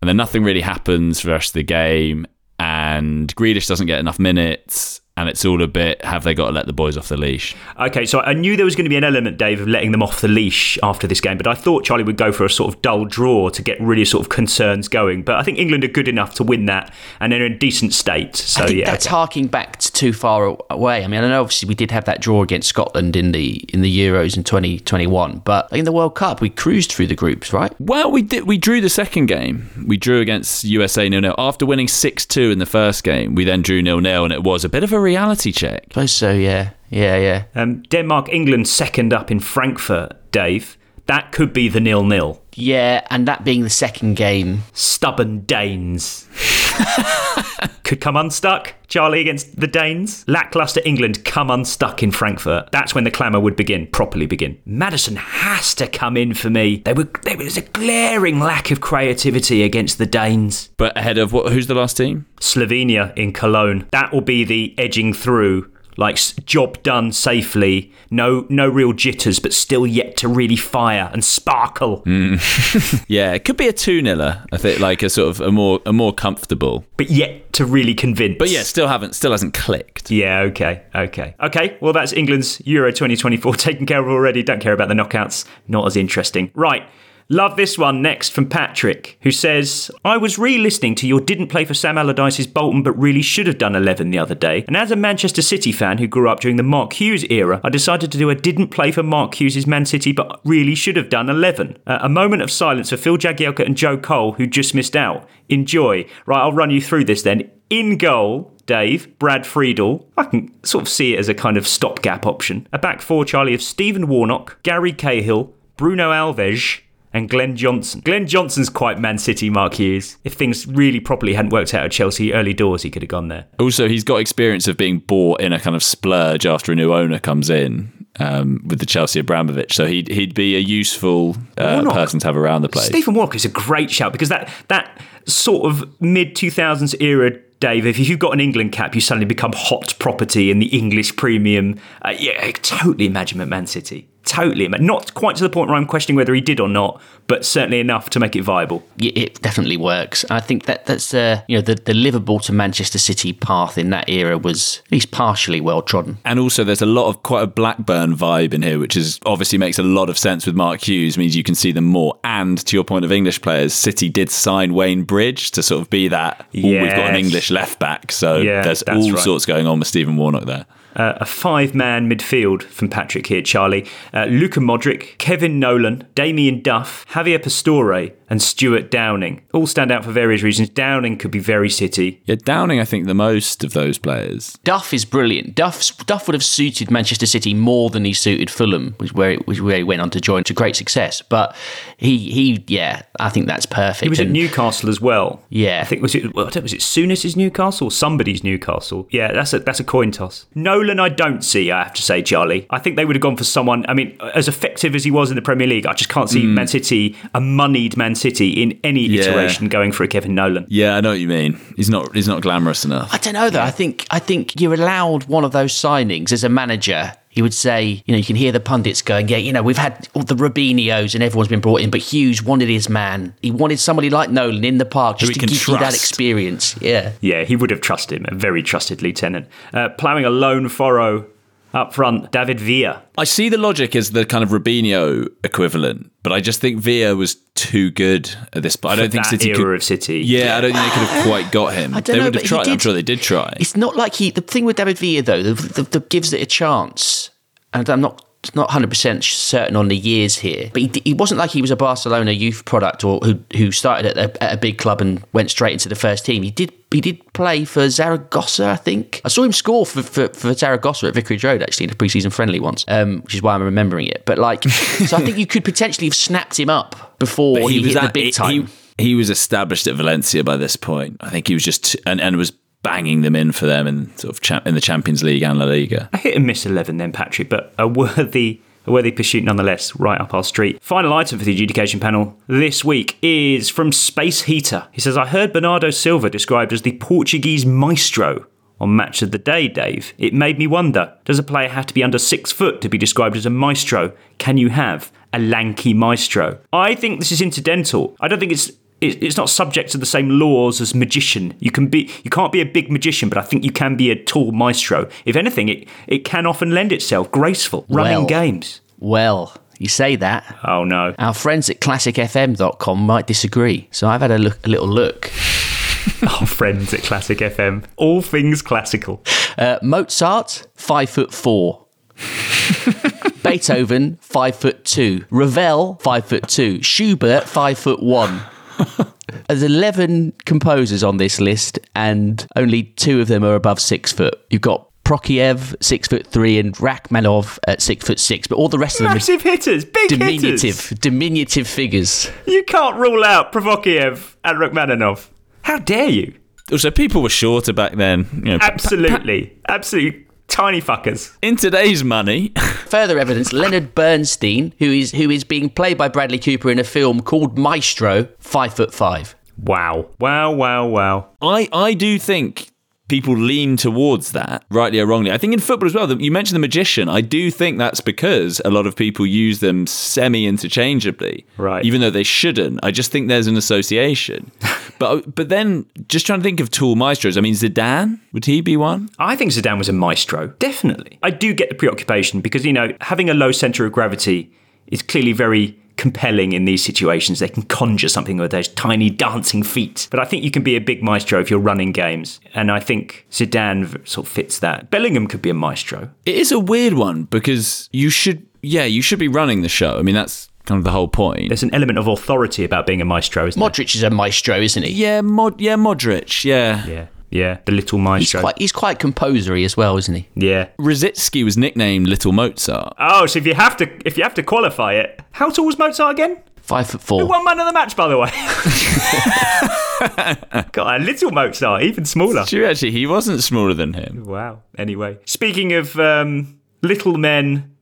And then nothing really happens for the rest of the game. And Grealish doesn't get enough minutes. And it's all a bit, have they got to let the boys off the leash? Okay, so I knew there was going to be an element, Dave, of letting them off the leash after this game, but I thought Charlie would go for a sort of dull draw to get really sort of concerns going. But I think England are good enough to win that, and they're in a decent state. So I think yeah, that's harking back to too far away. I mean, I know obviously we did have that draw against Scotland in the in the Euros in 2021, but in the World Cup we cruised through the groups, right? Well, we did. We drew the second game. We drew against USA nil nil after winning six two in the first game. We then drew nil nil, and it was a bit of a reality check. I suppose so. Yeah, yeah, yeah. Um, Denmark, England second up in Frankfurt, Dave. That could be the nil nil. Yeah, and that being the second game. Stubborn Danes. [laughs] could come unstuck, Charlie, against the Danes. Lackluster England come unstuck in Frankfurt. That's when the clamour would begin, properly begin. Madison has to come in for me. There, were, there was a glaring lack of creativity against the Danes. But ahead of what? Who's the last team? Slovenia in Cologne. That will be the edging through like job done safely. No no real jitters but still yet to really fire and sparkle. Mm. [laughs] yeah it could be a 2 niller i think like a sort of a more a more comfortable. But yet to really convince. But yeah still haven't still hasn't clicked. Yeah okay okay. Okay well that's england's euro 2024 [laughs] taken care of already. Don't care about the knockouts. Not as interesting. Right Love this one next from Patrick, who says, I was re listening to your didn't play for Sam Allardyce's Bolton but really should have done 11 the other day. And as a Manchester City fan who grew up during the Mark Hughes era, I decided to do a didn't play for Mark Hughes' Man City but really should have done 11. Uh, a moment of silence for Phil Jagielka and Joe Cole, who just missed out. Enjoy. Right, I'll run you through this then. In goal, Dave, Brad Friedel. I can sort of see it as a kind of stopgap option. A back four, Charlie, of Stephen Warnock, Gary Cahill, Bruno Alves, and Glenn Johnson. Glenn Johnson's quite Man City, Mark Hughes. If things really properly hadn't worked out at Chelsea early doors, he could have gone there. Also, he's got experience of being bought in a kind of splurge after a new owner comes in. Um, with the Chelsea Abramovich, so he'd he'd be a useful uh, person to have around the place. Stephen Warnock is a great shout because that that sort of mid two thousands era Dave, if you've got an England cap, you suddenly become hot property in the English premium. Uh, yeah, I totally imagine at Man City. Totally. Not quite to the point where I'm questioning whether he did or not, but certainly enough to make it viable. Yeah, it definitely works. I think that that's uh, you know the, the Liverpool to Manchester City path in that era was at least partially well trodden. And also, there's a lot of quite a Blackburn vibe in here, which is obviously makes a lot of sense with Mark Hughes. Means you can see them more. And to your point of English players, City did sign Wayne Bridge to sort of be that. Yes. We've got an English left back, so yeah, there's all right. sorts going on with Stephen Warnock there. Uh, a five man midfield from Patrick here, Charlie. Uh, Luka Modric, Kevin Nolan, Damien Duff, Javier Pastore, and Stuart Downing. All stand out for various reasons. Downing could be very City. Yeah, Downing, I think, the most of those players. Duff is brilliant. Duff, Duff would have suited Manchester City more than he suited Fulham, which where, which where he went on to join to great success. But he, he, yeah, I think that's perfect. He was and, at Newcastle as well. Yeah, I think was it well, was it Souness's Newcastle or somebody's Newcastle? Yeah, that's a that's a coin toss. Nolan, I don't see. I have to say, Charlie. I think they would have gone for someone. I mean, as effective as he was in the Premier League, I just can't see mm. Man City a moneyed Man City in any yeah. iteration going for a Kevin Nolan. Yeah, I know what you mean. He's not he's not glamorous enough. I don't know though. I think I think you're allowed one of those signings as a manager he would say, you know, you can hear the pundits going, yeah, you know, we've had all the Robinhos and everyone's been brought in, but Hughes wanted his man. He wanted somebody like Nolan in the park just to give trust. you that experience. Yeah. Yeah, he would have trusted him, a very trusted lieutenant. Uh, ploughing a lone furrow up front, David Villa. I see the logic as the kind of Robinho equivalent, but I just think Villa was too good at this point. I don't think City era could, of City. Yeah, I don't think they could have quite got him. I don't they know, would have tried. did, I'm sure they did try. It's not like he. The thing with David Villa though, the, the, the gives it a chance, and I'm not not 100% certain on the years here, but he, he, wasn't like he was a Barcelona youth product or who who started at a, at a, big club and went straight into the first team. He did he did play for Zaragoza, I think. I saw him score for, for, for Zaragoza at Vicarage Road actually in a preseason friendly once, um, which is why I'm remembering it. But like, [laughs] so I think you could potentially have snapped him up before he, he hit at, the big time. He, he was established at Valencia by this point. I think he was just and and was banging them in for them in sort of cha- in the Champions League and La Liga. A hit and miss 11 then, Patrick, but a worthy. A worthy pursuit nonetheless, right up our street. Final item for the adjudication panel this week is from Space Heater. He says, I heard Bernardo Silva described as the Portuguese maestro on Match of the Day, Dave. It made me wonder does a player have to be under six foot to be described as a maestro? Can you have a lanky maestro? I think this is incidental. I don't think it's it- it's not subject to the same laws as magician. You can be you can't be a big magician, but I think you can be a tall maestro. If anything, it, it can often lend itself graceful running Well. games. Well, you say that. Oh no. Our friends at classicfm.com might disagree. So I've had a look a little look. [laughs] Our friends at Classic FM, all things classical. Uh, Mozart, five foot four. [laughs] Beethoven, five foot two. Ravel, five foot two. Schubert, five foot one. [laughs] There's 11 composers on this list, and only two of them are above six foot. You've got Prokofiev, six foot three, and Rachmaninoff at six foot six, but all the rest of them Massive hitters, big are diminutive, hitters. diminutive figures. You can't rule out Prokofiev and Rachmaninoff. How dare you? Also, people were shorter back then. You know, Absolutely, absolutely tiny fuckers. in today's money, [laughs] Further evidence: Leonard Bernstein, who is who is being played by Bradley Cooper in a film called Maestro, five foot five. Wow, wow, wow, wow. I I do think people lean towards that, rightly or wrongly. I think in football as well. You mentioned the magician. I do think that's because a lot of people use them semi interchangeably, Right. Even though they shouldn't. I just think there's an association. [laughs] but but then just trying to think of tool maestros. I mean, Zidane would he be one? I think Zidane was a maestro, definitely. I do get the preoccupation because, you know, having a low centre of gravity is clearly very compelling in these situations. They can conjure something with those tiny dancing feet. But I think you can be a big maestro if you're running games. And I think Zidane sort of fits that. Bellingham could be a maestro. It is a weird one because you should, yeah, you should be running the show. I mean, that's kind of the whole point. There's an element of authority about being a maestro, isn't Modric is a maestro, isn't he? Yeah, Mod, yeah, Modric, yeah. Yeah, yeah. The little He's maestro. quite he's quite composery as well, isn't he? yeah. Rosicky was nicknamed Little Mozart. Oh, so if you have to if you have to qualify it, how tall was Mozart again? Five foot four. One man of the match, by the way. [laughs] God, a little Mozart, even smaller. True, actually, he wasn't smaller than him. Wow. Anyway, speaking of um, little men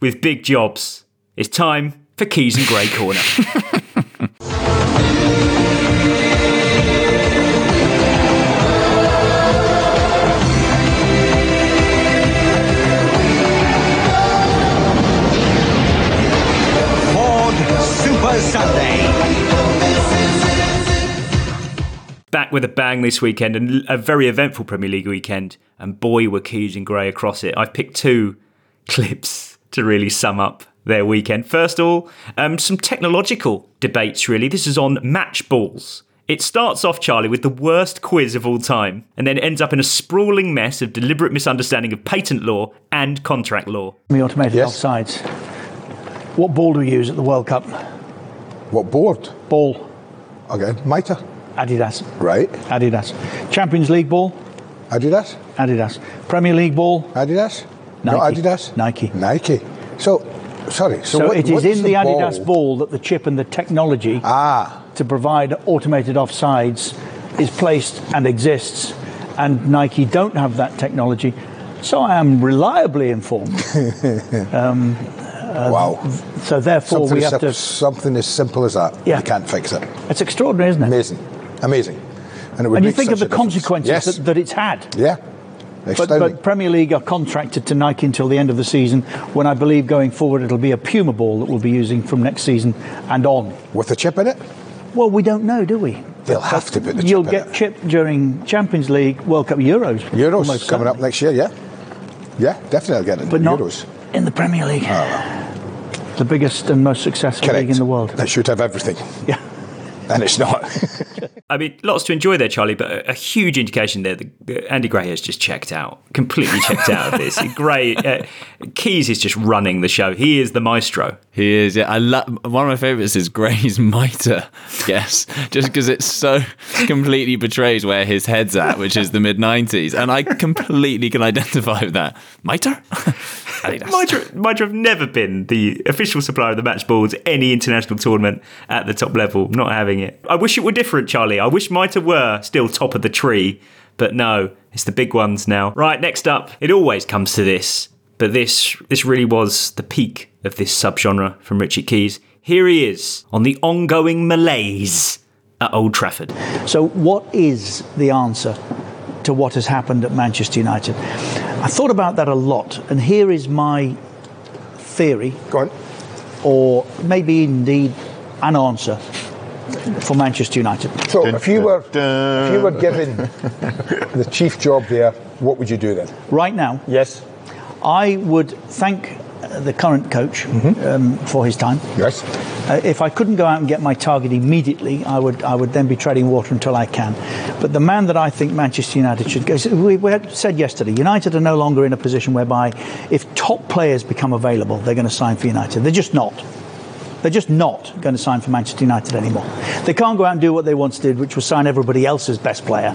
with big jobs, it's time for Keys and Gray Corner. [laughs] Super Sunday. Back with a bang this weekend and a very eventful Premier League weekend. And boy, were Keys and Gray across it. I've picked two [laughs] clips to really sum up their weekend. First of all, um, some technological debates, really. This is on match balls. It starts off, Charlie, with the worst quiz of all time, and then ends up in a sprawling mess of deliberate misunderstanding of patent law and contract law. The automated offsides. What ball do we use at the World Cup? What board? Ball. Okay, Mitre. Adidas. Right. Adidas. Champions League ball? Adidas. Adidas. Premier League ball? Adidas. Nike. No, Adidas. Nike. Nike. So, sorry. So, So, what, it is in the, ball? Adidas ball that the chip and the technology ah. to provide automated offsides is placed and exists, and Nike don't have that technology. So I am reliably informed. [laughs] um, uh, Wow. So therefore, something, we have to. something as simple as that. Yeah. You can't fix it. It's extraordinary, isn't it? Amazing. Amazing. And, it would And you think of the consequences Yes. that, that it's had. Yeah. But, but Premier League are contracted to Nike until the end of the season, when I believe going forward it'll be a Puma ball that we'll be using from next season and on. With a chip in it? Well, we don't know, do we? They'll have to put the You'll chip get chipped during Champions League, World Cup, Euros. Euros coming up next year, yeah? Yeah, definitely I'll get it. But not Euros. in the Premier League. The biggest and most successful Correct. league in the world. That should have everything. Yeah. [laughs] And it's not. [laughs] I mean, lots to enjoy there, Charlie, but a, a huge indication there that Andy Gray has just checked out, completely checked out of this. [laughs] Gray, uh, Keys is just running the show. He is the maestro. He is. Yeah, I love. One of my favorites is Gray's mitre guess, just because it so completely betrays where his head's at, which is the mid '90s, and I completely can identify with that. Mitre. Mitre, Mitre have never been the official supplier of the match balls any international tournament at the top level. Not having it. I wish it were different, Charlie. I wish Mitre were still top of the tree But no, it's the big ones now. Right, next up, it always comes to this, but this this really was the peak of this subgenre from Richard Keys. Here he is on the ongoing malaise at Old Trafford. So, what is the answer to what has happened at Manchester United? I thought about that a lot, and here is my theory. Go on. Or maybe indeed an answer for Manchester United. So, if you were if you were given [laughs] the chief job there, what would you do then? Right now, Yes. I would thank uh, the current coach um, for his time. Yes. Uh, if I couldn't go out and get my target immediately, I would I would then be treading water until I can. But the man that I think Manchester United should go. We, we said yesterday, United are no longer in a position whereby if top players become available, they're going to sign for United. They're just not. They're just not going to sign for Manchester United anymore. They can't go out and do what they once did, which was sign everybody else's best player,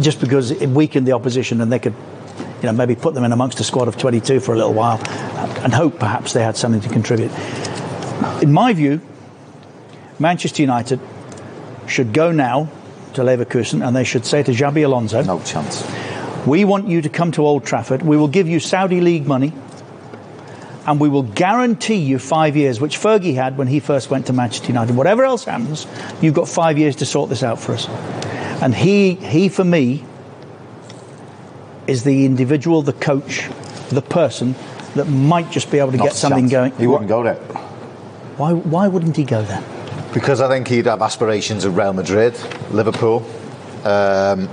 just because it weakened the opposition and they could, you know, maybe put them in amongst a squad of 22 for a little while and hope perhaps they had something to contribute. In my view, Manchester United should go now to Leverkusen and they should say to Xabi Alonso, No chance. we want you to come to Old Trafford. We will give you Saudi League money and we will guarantee you five years, which Fergie had when he first went to Manchester United. Whatever else happens, you've got five years to sort this out for us. And he, he for me, is the individual, the coach, the person that might just be able to Not get something chance. going. He wouldn't go there. Why, why wouldn't he go there? Because I think he'd have aspirations of Real Madrid, Liverpool. Um,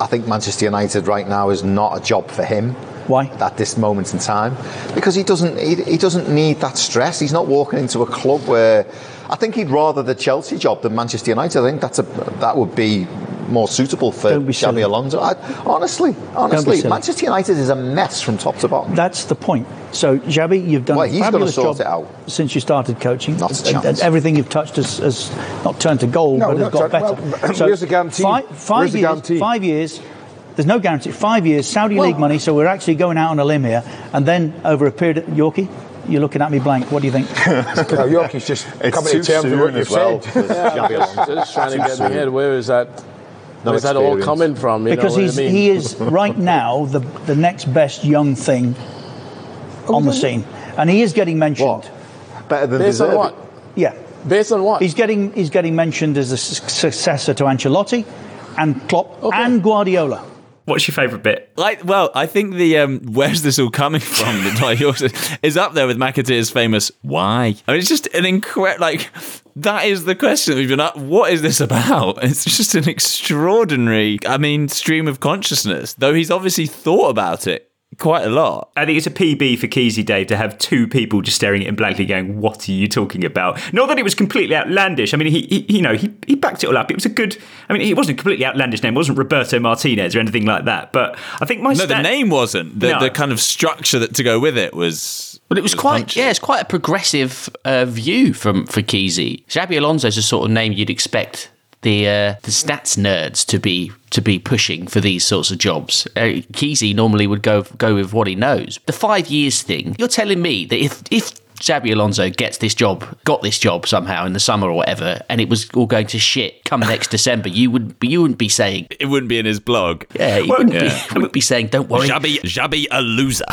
I think Manchester United right now is not a job for him. Why? At this moment in time, because he doesn't he, he doesn't need that stress. He's not walking into a club where I think he'd rather the Chelsea job than Manchester United. I think that's a that would be more suitable for Don't be. Xabi Alonso. I, honestly, honestly. Manchester United is a mess from top to bottom. That's the point. So, Xabi, you've done Well, a he's gotta fabulous sort job it out. since you started coaching. Not a And- and chance. everything you've touched has, has not turned to gold, No, but has got turned- better. well, where's the guarantee? Five, five Where's the years, guarantee? Five years. There's no guarantee. Five years, Saudi League money. So we're actually going out on a limb here, and then over a period, of, Yorkie, you're looking at me blank. What do you think? [laughs] no, Yorkie's just It's coming to terms with soon what you've as well. said. [laughs] Xabi Alonso. Just trying to get soon. my head. Where is that? No Where's that all coming from? You because know he's I mean? he is right now the the next best young thing Oh, on the scene, and he is getting mentioned. Better than Based on what? Yeah. Based on what? He's getting he's getting mentioned as a su- successor to Ancelotti and Klopp and Guardiola. What's your favourite bit? Like, well, I think the um, where's this all coming from? The Dwight Yorke is up there with McAteer's famous "Why?" I mean, it's just an incredible. Like, that is the question that we've been up. What is this about? [laughs] It's just an extraordinary. I mean, stream of consciousness. Though he's obviously thought about it quite a lot. I think it's a PB for Keezy Dave to have two people just staring at him blankly, going, "What are you talking about?" Not that it was completely outlandish. I mean, he, he you know, he, he backed it all up. It was a good. I mean, it wasn't a completely outlandish name. It wasn't Roberto Martinez or anything like that. But I think my no, the name wasn't. The, No. the kind of structure that to go with it was. But it was quite, yeah, it's quite a progressive uh, view from for Keezy. Xabi Alonso is the sort of name you'd expect the uh, the stats nerds to be to be pushing for these sorts of jobs. Uh, Keezy normally would go go with what he knows. The five years thing. You're telling me that if if Xabi Alonso gets this job, got this job somehow in the summer or whatever, and it was all going to shit come next December, you would you wouldn't be saying It wouldn't be in his blog. yeah, you Well, wouldn't, yeah. Be, you wouldn't be saying don't worry. Xabi, Xabi a loser.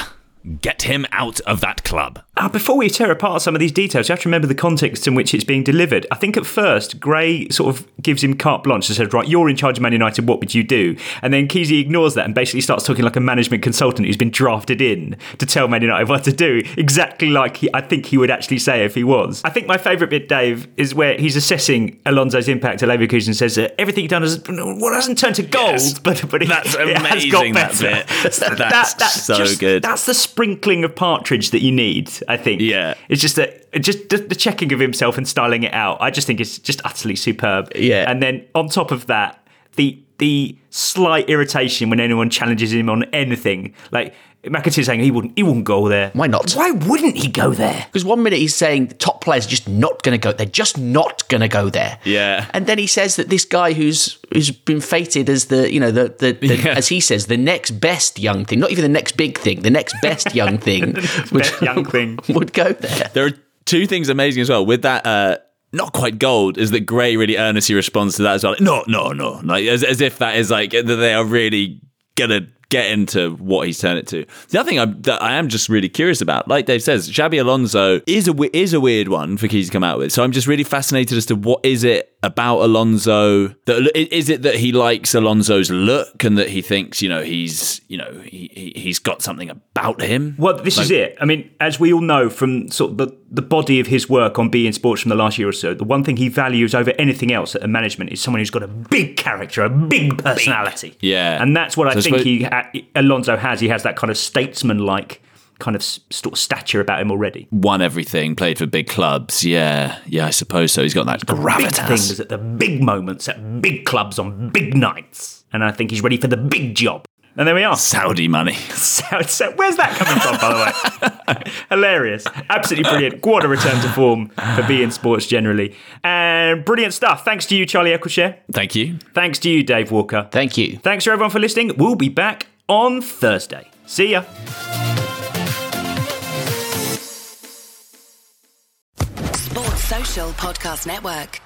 Get him out of that club. Uh, before we tear apart some of these details, you have to remember the context in which it's being delivered. I think at first, Gray sort of gives him carte blanche and says, Right, you're in charge of Man United, what would you do? And then Keezy ignores that and basically starts talking like a management consultant who's been drafted in to tell Man United what to do, exactly like he, I think he would actually say if he was. I think my favourite bit, Dave, is where he's assessing Alonso's impact at Leverkusen and says, that Everything he's done has, well, hasn't turned to gold, Yes. but, but it, That's [laughs] it has got amazing, that better. bit. That's so just- good. That's the sprinkling of partridge that you need, I think. Yeah. It's just that just the, the checking of himself and styling it out. I just think it's just utterly superb. Yeah. And then on top of that, the the slight irritation when anyone challenges him on anything. Like McAteer saying he wouldn't he wouldn't go there. Why not? Why wouldn't he go there? Because one minute he's saying the top players are just not going to go. They're just not going to go there. Yeah. And then he says that this guy who's who's been fated as the you know the, the, the Yeah. as he says the next best young thing, not even the next big thing, the next best young thing [laughs] would, young thing. [laughs] would go there. There are two things amazing as well with that uh, not quite gold is that Gray really earnestly responds to that as well. No, no, no, like as as if that is like that they are really gonna get into what he's turned it to. The other thing I'm, that I am just really curious about, like Dave says, Xabi Alonso is a is a weird one for Keys to come out with. So I'm just really fascinated as to what is it about Alonso that is it that he likes Alonso's look and that he thinks you know he's you know he, he he's got something about him. Well, this is it. I mean, as we all know from sort of the, the body of his work on beIN Sports from the last year or so, the one thing he values over anything else at a management is someone who's got a big character, a big personality. Yeah, And that's what I So I think suppose- he Alonso has. He has that kind of statesman-like kind of s- sort of stature about him already. won everything, played for big clubs. Yeah, yeah, I suppose so. He's got that Big gravitas. things at the big moments at big clubs on big nights, and I think he's ready for the big job. And there we are. Saudi money. [laughs] So, so where's that coming from, by the way? [laughs] Hilarious. Absolutely brilliant. What a return to form for beIN Sports generally. And brilliant stuff. Thanks to you, Charlie Eccleshare. Thank you. Thanks to you, Dave Walker. Thank you. Thanks to everyone for listening. We'll be back on Thursday. See ya. Sports Social Podcast Network.